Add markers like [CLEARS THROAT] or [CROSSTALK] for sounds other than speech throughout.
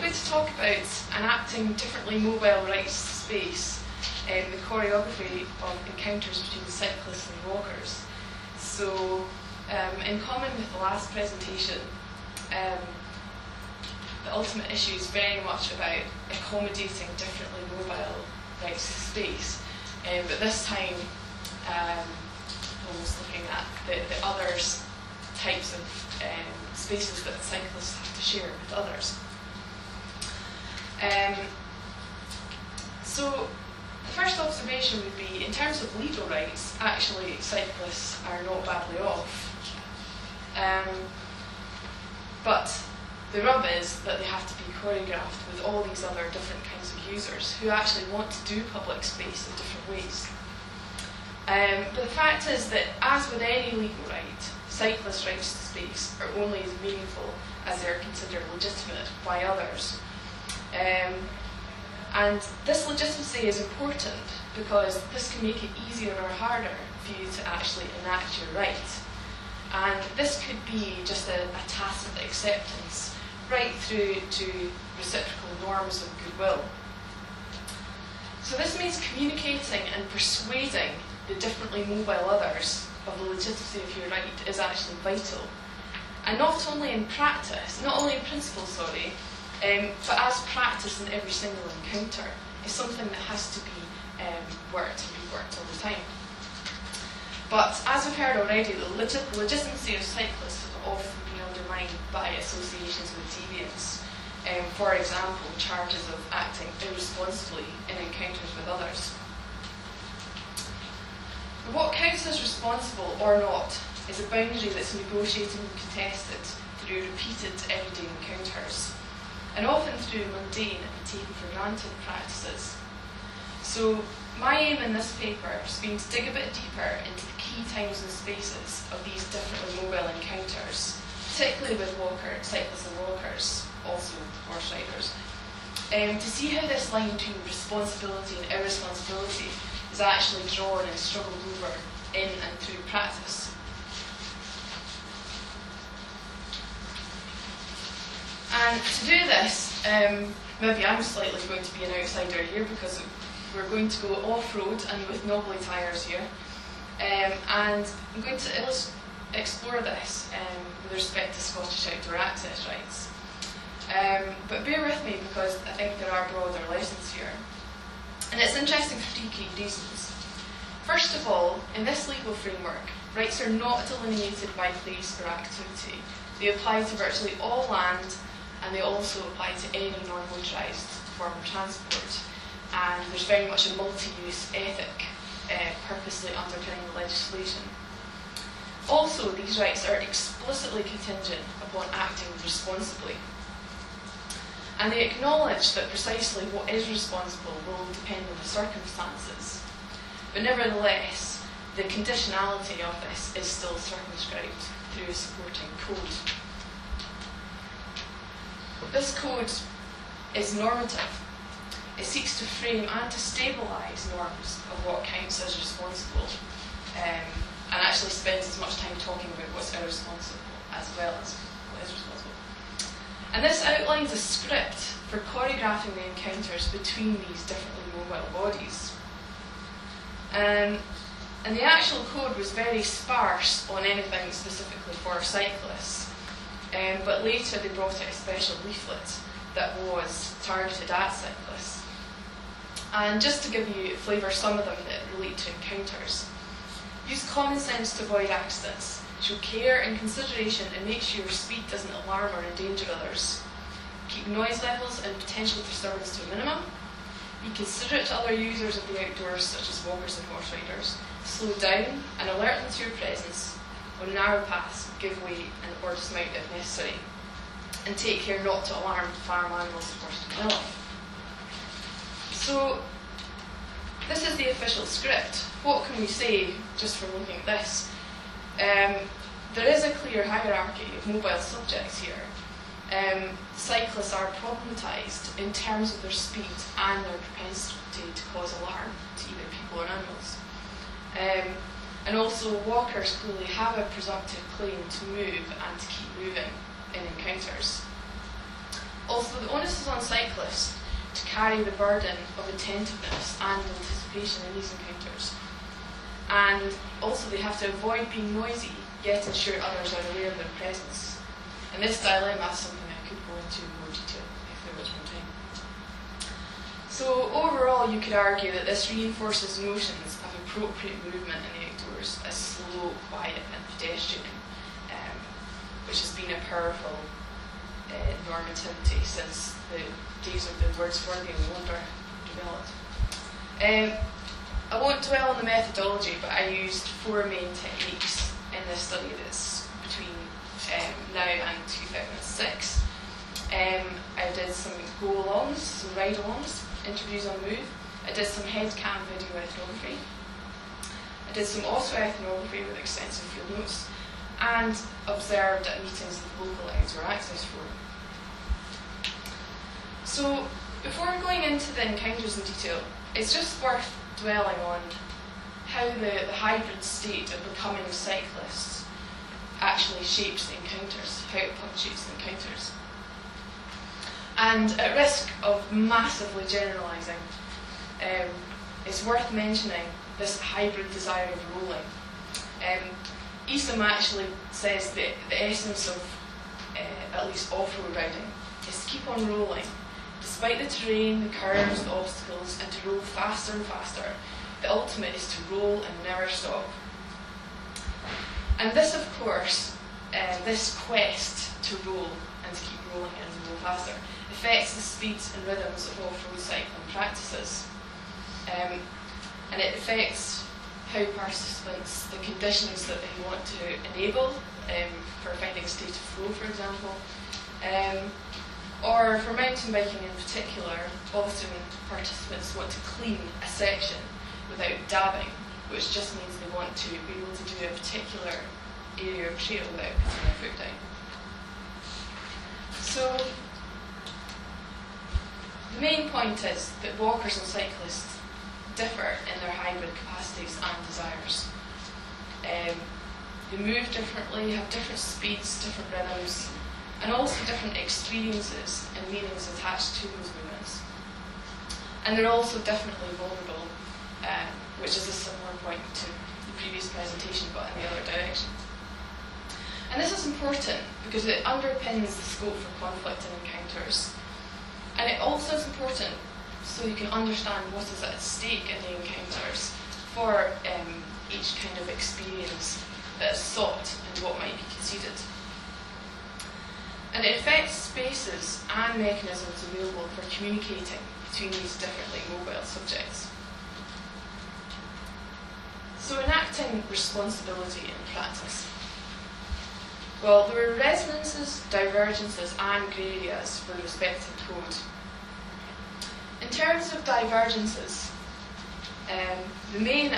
Going to talk about enacting differently mobile rights space and the choreography of encounters between cyclists and walkers. So, um, in common with the last presentation, um, the ultimate issue is very much about accommodating differently mobile rights space. Um, but this time, um, almost looking at the, the others types of um, spaces that cyclists have to share with others. Um, so the first observation would be, in terms of legal rights, actually cyclists are not badly off. Um, but the rub is that they have to be choreographed with all these other different kinds of users who actually want to do public space in different ways. Um, but the fact is that, as with any legal right, cyclist rights to space are only as meaningful as they are considered legitimate by others. Um, and this legitimacy is important because this can make it easier or harder for you to actually enact your right. And this could be just a, a tacit acceptance right through to reciprocal norms of goodwill. So this means communicating and persuading the differently mobile others of the legitimacy of your right is actually vital. And not only in practice, not only in principle, sorry, um, but as practice in every single encounter is something that has to be um, worked and reworked all the time. But as we've heard already, the legit- legitimacy of cyclists has often been undermined by associations with deviance. Um, for example, charges of acting irresponsibly in encounters with others. What counts as responsible or not is a boundary that's negotiated and contested through repeated everyday encounters, and often through mundane and taken for granted practices. So, my aim in this paper has been to dig a bit deeper into the key times and spaces of these differently mobile encounters, particularly with walker, cyclists and walkers, also horse riders, um, to see how this line between responsibility and irresponsibility is actually drawn and struggled over in and through practice. And to do this, um, maybe I'm slightly going to be an outsider here because we're going to go off road and with knobbly tyres here. Um, and I'm going to explore this um, with respect to Scottish outdoor access rights. Um, but bear with me because I think there are broader lessons here. And it's interesting for three key reasons. First of all, in this legal framework, rights are not delineated by place or activity. They apply to virtually all land and they also apply to any non motorised form of transport. And there's very much a multi use ethic uh, purposely underpinning the legislation. Also, these rights are explicitly contingent upon acting responsibly. And they acknowledge that precisely what is responsible will depend on the circumstances. But nevertheless, the conditionality of this is still circumscribed through a supporting code. This code is normative. It seeks to frame and to stabilise norms of what counts as responsible, um, and actually spends as much time talking about what's irresponsible as well as what is responsible. And this outlines a script for choreographing the encounters between these differently mobile bodies. Um, and the actual code was very sparse on anything specifically for cyclists. Um, but later they brought out a special leaflet that was targeted at cyclists. And just to give you flavour, some of them that relate to encounters. Use common sense to avoid accidents. Show care and consideration and make sure your speed doesn't alarm or endanger others. Keep noise levels and potential disturbance to a minimum. Be considerate to other users of the outdoors, such as walkers and horse riders. Slow down and alert them to your presence. Narrow paths, give way and or dismount if necessary. And take care not to alarm farm animals or wildlife. So, this is the official script. What can we say just from looking at this? Um, there is a clear hierarchy of mobile subjects here. Um, cyclists are problematised in terms of their speed and their propensity to cause alarm to either people or animals. Um, and also, walkers clearly have a presumptive claim to move and to keep moving in encounters. Also, the onus is on cyclists to carry the burden of attentiveness and anticipation in these encounters. And also, they have to avoid being noisy, yet ensure others are aware of their presence. And this dilemma is something I could go into in more detail if there was more time. So, overall, you could argue that this reinforces notions of appropriate movement in the outdoors as slow, quiet, and pedestrian, um, which has been a powerful uh, normativity since the days of the Wordsworthian wonder developed. Um, I won't dwell on the methodology, but I used four main techniques in this study that's between um, now and 2006. Um, I did some go alongs, some ride alongs, interviews on move. I did some head cam video ethnography. I did some auto ethnography with extensive field notes and observed at meetings the local outdoor access forum. So, before going into the encounters in detail, it's just worth dwelling on how the, the hybrid state of becoming cyclists actually shapes the encounters, how it punctuates the encounters. And at risk of massively generalising, um, it's worth mentioning this hybrid desire of rolling. Um, Eastham actually says that the essence of uh, at least off-road riding is to keep on rolling Despite the terrain, the curves, the obstacles, and to roll faster and faster, the ultimate is to roll and never stop. And this, of course, uh, this quest to roll and to keep rolling and to roll faster affects the speeds and rhythms of off-road cycling practices. Um, and it affects how participants, the conditions that they want to enable um, for finding state of flow, for example, um, or for mountain biking in particular, often participants want to clean a section without dabbing, which just means they want to be able to do a particular area of trail without putting their foot down. So, the main point is that walkers and cyclists differ in their hybrid capacities and desires. Um, they move differently, have different speeds, different rhythms, and also different experiences and meanings attached to those movements. And they're also definitely vulnerable, uh, which is a similar point to the previous presentation, but in the other direction. And this is important because it underpins the scope for conflict and encounters. And it also is important so you can understand what is at stake in the encounters for um, each kind of experience that is sought and what might be conceded and it affects spaces and mechanisms available for communicating between these differently mobile subjects. So enacting responsibility in practice. Well, there are resonances, divergences and grey areas for respective code. In terms of divergences, um, the main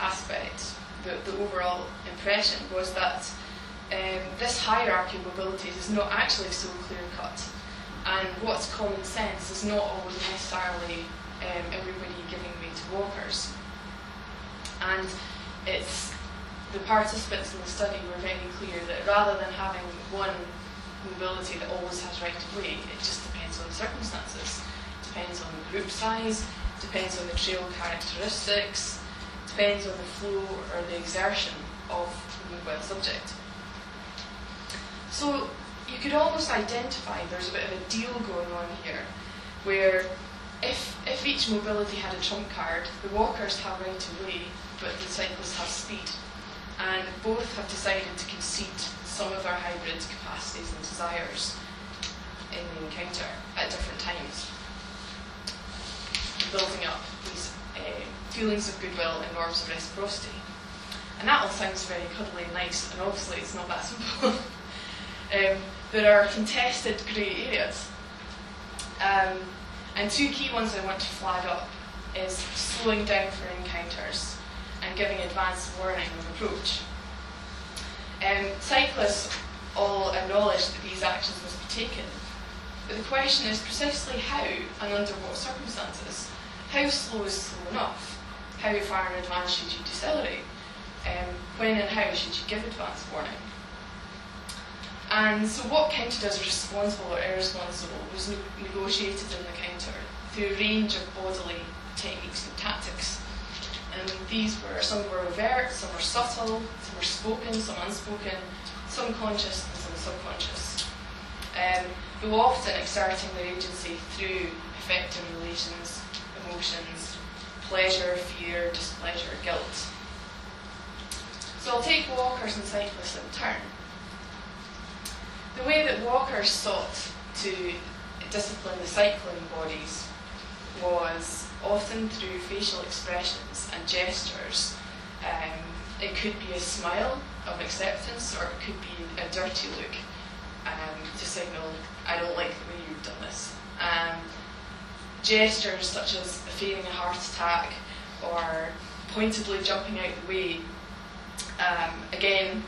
aspect, the, the overall impression was that um, this hierarchy of abilities is not actually so clear cut. And what's common sense is not always necessarily um, everybody giving way to walkers. And it's the participants in the study were very clear that rather than having one mobility that always has right of way, it just depends on the circumstances. Depends on the group size, depends on the trail characteristics, depends on the flow or the exertion of the mobile subject. So you could almost identify there's a bit of a deal going on here, where if, if each mobility had a trump card, the walkers have right of way, but the cyclists have speed. And both have decided to concede some of our hybrid capacities and desires in the encounter at different times, building up these uh, feelings of goodwill and norms of reciprocity. And that all sounds very cuddly and nice, and obviously it's not that [LAUGHS] simple. Um, there are contested grey areas. Um, and two key ones I want to flag up is slowing down for encounters and giving advance warning of approach. Um, cyclists all acknowledge that these actions must be taken, but the question is precisely how and under what circumstances. How slow is slow enough? How far in advance should you decelerate? Um, when and how should you give advance warning? And so what counted as responsible or irresponsible was ne- negotiated in the counter through a range of bodily techniques and tactics. And these were, some were overt, some were subtle, some were spoken, some unspoken, some conscious and some subconscious. Um, though often exerting their agency through affecting relations, emotions, pleasure, fear, displeasure, guilt. So I'll take walkers and cyclists in turn. The way that walkers sought to discipline the cycling bodies was often through facial expressions and gestures. Um, it could be a smile of acceptance or it could be a dirty look um, to signal, I don't like the way you've done this. Um, gestures such as feigning a heart attack or pointedly jumping out the way, um, again,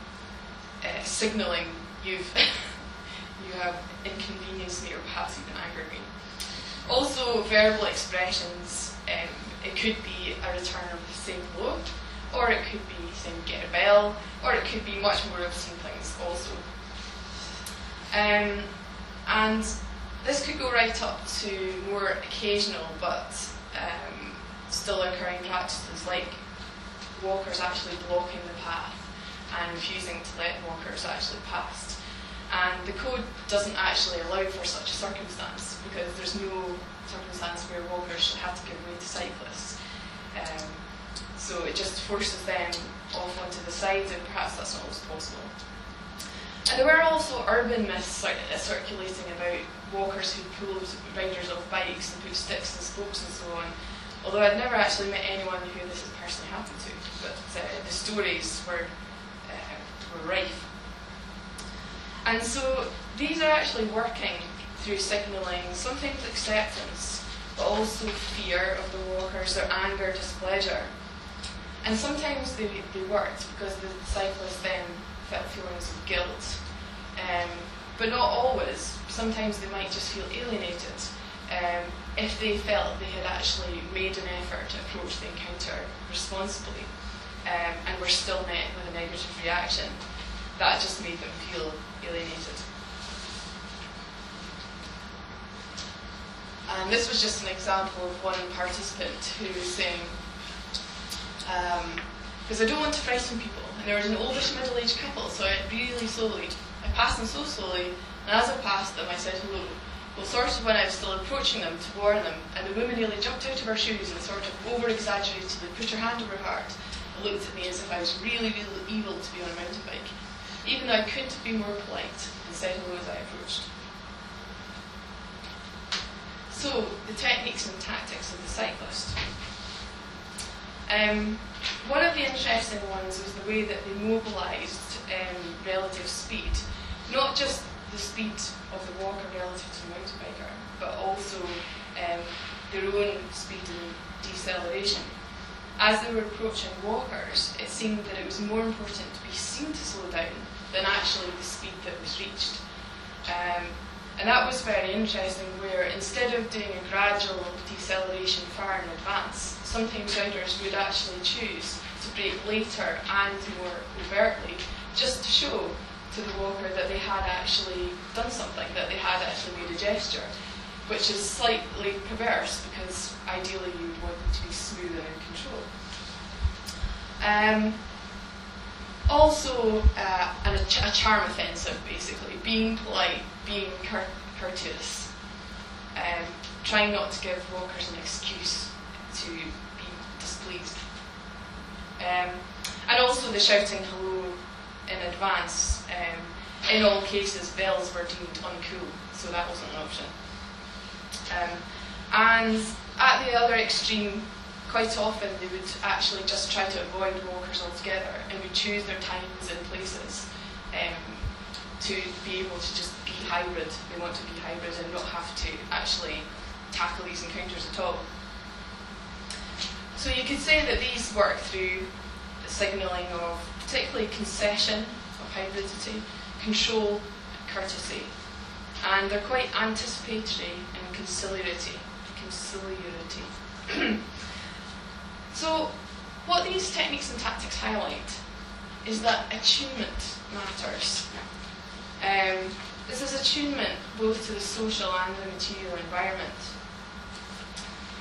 uh, signalling you've [LAUGHS] you have inconvenienced me or perhaps even angered me. Also, verbal expressions. Um, it could be a return of the same blow, or it could be saying get a bell, or it could be much more obscene things also. Um, and this could go right up to more occasional but um, still occurring practices like walkers actually blocking the path and refusing to let walkers actually pass. And the code doesn't actually allow for such a circumstance because there's no circumstance where walkers should have to give way to cyclists. Um, so it just forces them off onto the side, and perhaps that's not always possible. And there were also urban myths uh, circulating about walkers who pulled riders off bikes and put sticks and spokes and so on. Although I'd never actually met anyone who this had personally happened to, but uh, the stories were uh, were rife. And so these are actually working through signalling sometimes acceptance, but also fear of the walkers, their anger, displeasure. And sometimes they, they worked because the cyclists then felt feelings of guilt. Um, but not always. Sometimes they might just feel alienated um, if they felt they had actually made an effort to approach the encounter responsibly um, and were still met with a negative reaction. That just made them feel alienated. And this was just an example of one participant who was saying, because um, I don't want to frighten people. And there was an oldish middle-aged couple, so I went really slowly, I passed them so slowly, and as I passed them, I said hello. Well, sort of when I was still approaching them to warn them, and the woman nearly jumped out of her shoes and sort of over-exaggeratedly put her hand over her heart and looked at me as if I was really, really evil to be on a mountain bike even though I couldn't be more polite and said hello as I approached. So, the techniques and tactics of the cyclist. Um, one of the interesting ones was the way that they mobilised um, relative speed, not just the speed of the walker relative to the mountain biker, but also um, their own speed and deceleration as they were approaching walkers, it seemed that it was more important to be seen to slow down than actually the speed that was reached. Um, and that was very interesting, where instead of doing a gradual deceleration far in advance, sometimes riders would actually choose to brake later and more overtly, just to show to the walker that they had actually done something, that they had actually made a gesture, which is slightly perverse because ideally you would want them to be smooth and in control. Um, also, uh, a, a, charm offensive, basically, being polite, being courteous, um, trying not to give walkers an excuse to be displeased. Um, and also the shouting hello in advance. Um, in all cases, bells were deemed uncool, so that wasn't an option. Um, and at the other extreme, quite often they would actually just try to avoid walkers altogether and would choose their times and places um, to be able to just be hybrid. They want to be hybrid and not have to actually tackle these encounters at all. So you could say that these work through the signalling of particularly concession of hybridity, control, courtesy, and they're quite anticipatory and conciliatory. conciliatory. [CLEARS THROAT] So, what these techniques and tactics highlight is that attunement matters. Um, This is attunement both to the social and the material environment.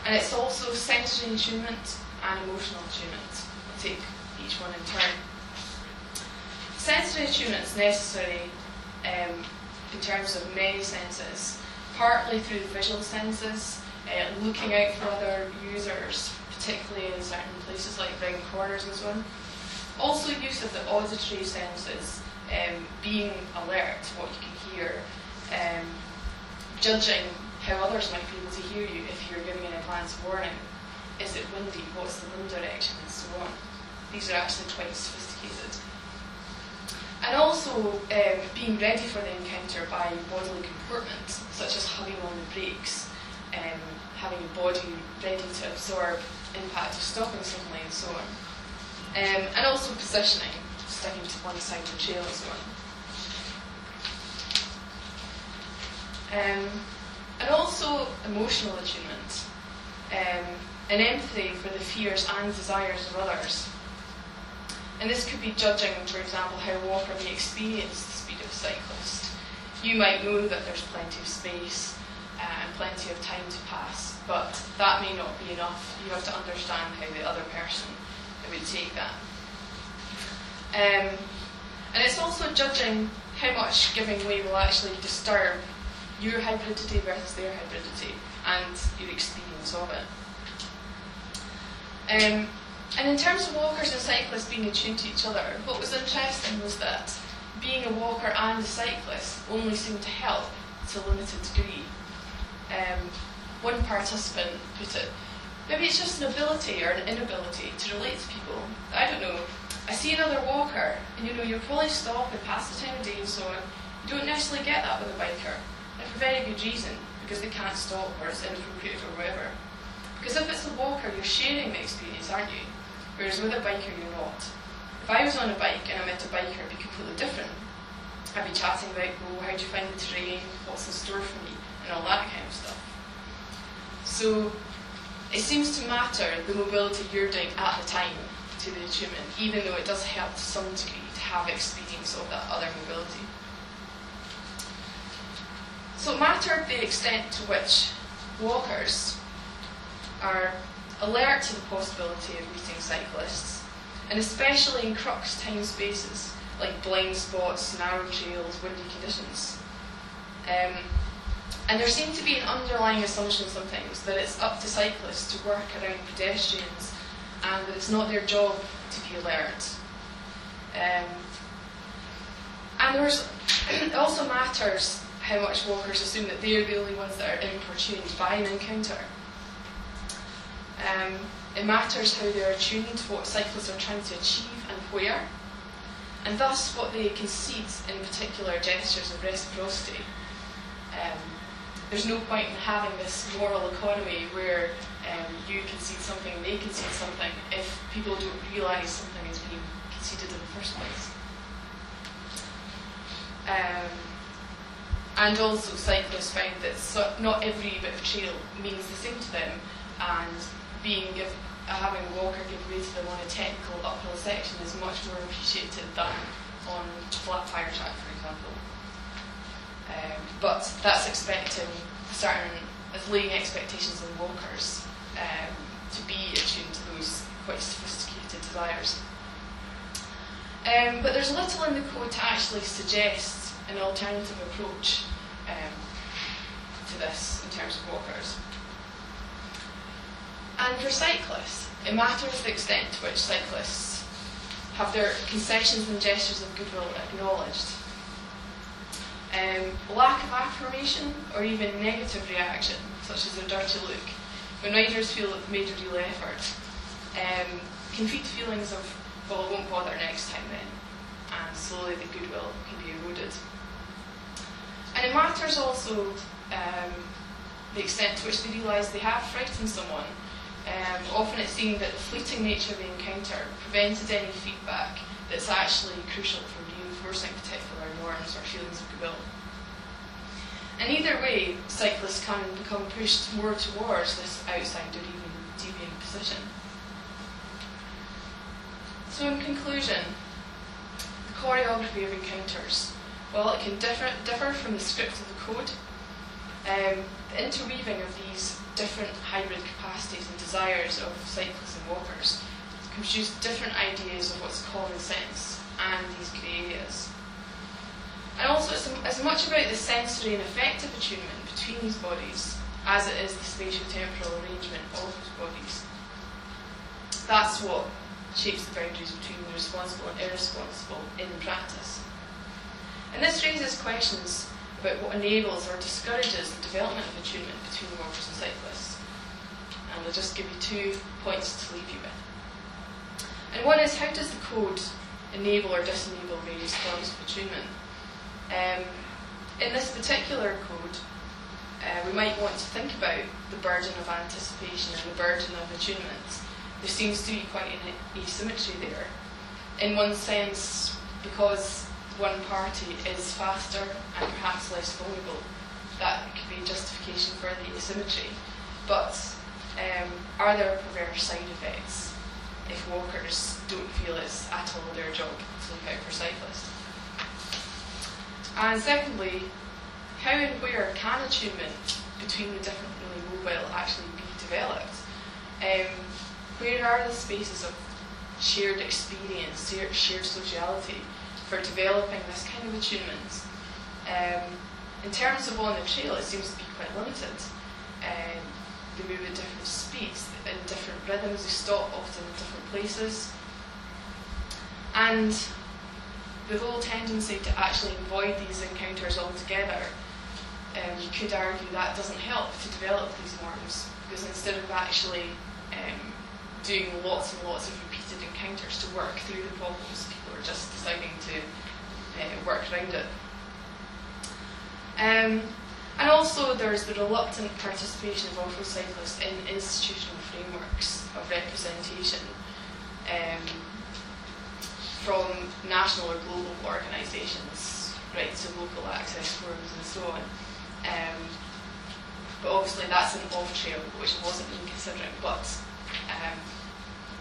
And it's also sensory attunement and emotional attunement. I'll take each one in turn. Sensory attunement is necessary um, in terms of many senses, partly through the visual senses, uh, looking out for other users, particularly in certain places like round corners and so on. Also, use of the auditory senses, um, being alert to what you can hear, um, judging how others might be able to hear you if you're giving an advance warning. Is it windy? What's the wind direction? And so on. These are actually quite sophisticated. And also um, being ready for the encounter by bodily comportment, such as hugging on the brakes, um, having your body ready to absorb impact of stopping suddenly and so on. Um, and also positioning, sticking to one side trail and so on. Um, and also emotional attunement, um, and empathy for the fears and desires of others. And this could be judging, for example, how walker may experience the speed of a cyclist. You might know that there's plenty of space uh, and plenty of time to pass, but that may not be enough. You have to understand how the other person would take that. Um, and it's also judging how much giving way will actually disturb your hybridity versus their hybridity and your experience of it. Um, and in terms of walkers and cyclists being attuned to each other, what was interesting was that being a walker and a cyclist only seemed to help to a limited degree. Um, one participant put it, maybe it's just an ability or an inability to relate to people. I don't know. I see another walker, and you know, you'll probably stop and pass the time of day and so on. You don't necessarily get that with a biker and for very good reason, because they can't stop or it's inappropriate or whatever. Because if it's a walker, you're sharing the experience, aren't you? Whereas with a biker, you're not. If I was on a bike and I met a biker, it'd be completely different. I'd be chatting about, oh, how do you find the terrain, what's in store for me, and all that kind of stuff. So it seems to matter the mobility you're doing at the time to the attunement, even though it does help to some degree to have experience of that other mobility. So it mattered the extent to which walkers are alert to the possibility of meeting cyclists, and especially in crux time spaces like blind spots, narrow trails, windy conditions. Um, and there seemed to be an underlying assumption sometimes that it's up to cyclists to work around pedestrians and that it's not their job to be alert. Um, and there's, [CLEARS THROAT] it also matters how much walkers assume that they're the only ones that are importuned by an encounter. Um, it matters how they're attuned to what cyclists are trying to achieve and where, and thus what they concede in particular gestures of reciprocity. Um, there's no point in having this moral economy where um, you concede something, they concede something, if people don't realise something is being conceded in the first place. Um, and also, cyclists find that so, not every bit of trail means the same to them, and being give, having a walker give way to them on a technical uphill section is much more appreciated than on flat tire track, for example. Um, but that's expecting certain, it's laying expectations on walkers um, to be attuned to those quite sophisticated desires. Um, but there's little in the code to actually suggest an alternative approach um, to this in terms of walkers. And for cyclists, it matters the extent to which cyclists have their concessions and gestures of goodwill acknowledged. Um, lack of affirmation or even negative reaction, such as a dirty look, when riders feel that they've made a real effort, um, can feed feelings of, well, I won't bother next time then, and slowly the goodwill can be eroded. And it matters also um, the extent to which they realise they have frightened someone. Um, often it's seen that the fleeting nature of the encounter prevented any feedback that's actually crucial for reinforcing particular norms or feelings of goodwill. And either way, cyclists can become pushed more towards this outside or even deviant position. So, in conclusion, the choreography of encounters Well, it can differ, differ from the script of the code. Um, the interweaving of these different hybrid capacities and desires of cyclists and walkers can produce different ideas of what's common sense and these grey areas. And also, it's as much about the sensory and affective attunement between these bodies as it is the spatial temporal arrangement of those bodies. That's what shapes the boundaries between the responsible and irresponsible in practice. And this raises questions about what enables or discourages the development of attunement between walkers and cyclists. And I'll just give you two points to leave you with. And one is how does the code enable or disenable various forms of attunement? Um, in this particular code, uh, we might want to think about the burden of anticipation and the burden of attunement. There seems to be quite an asymmetry there. In one sense, because one party is faster and perhaps less vulnerable. That could be a justification for the asymmetry. But um, are there perverse side effects if walkers don't feel it's at all their job to look out for cyclists? And secondly, how and where can attunement between the different differently mobile actually be developed? Um, where are the spaces of shared experience, shared sociality? for developing this kind of attunement. Um, in terms of on the trail, it seems to be quite limited. Um, they move at different speeds, in different rhythms, they stop often in different places. And the whole tendency to actually avoid these encounters altogether, um, you could argue that doesn't help to develop these norms, because instead of actually um, doing lots and lots of repeated encounters to work through the problems, people are just deciding to uh, work around it. Um, and also there's the reluctant participation of auto cyclists in institutional frameworks of representation um, from national or global organisations, right, so local access forums and so on. Um, but obviously that's an off-trail, which wasn't even considering, but um,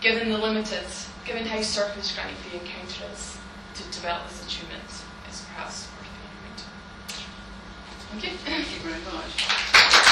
given the limited given how circumscribed the encounter is to develop this attunement, it's perhaps worth being you. Thank you very much.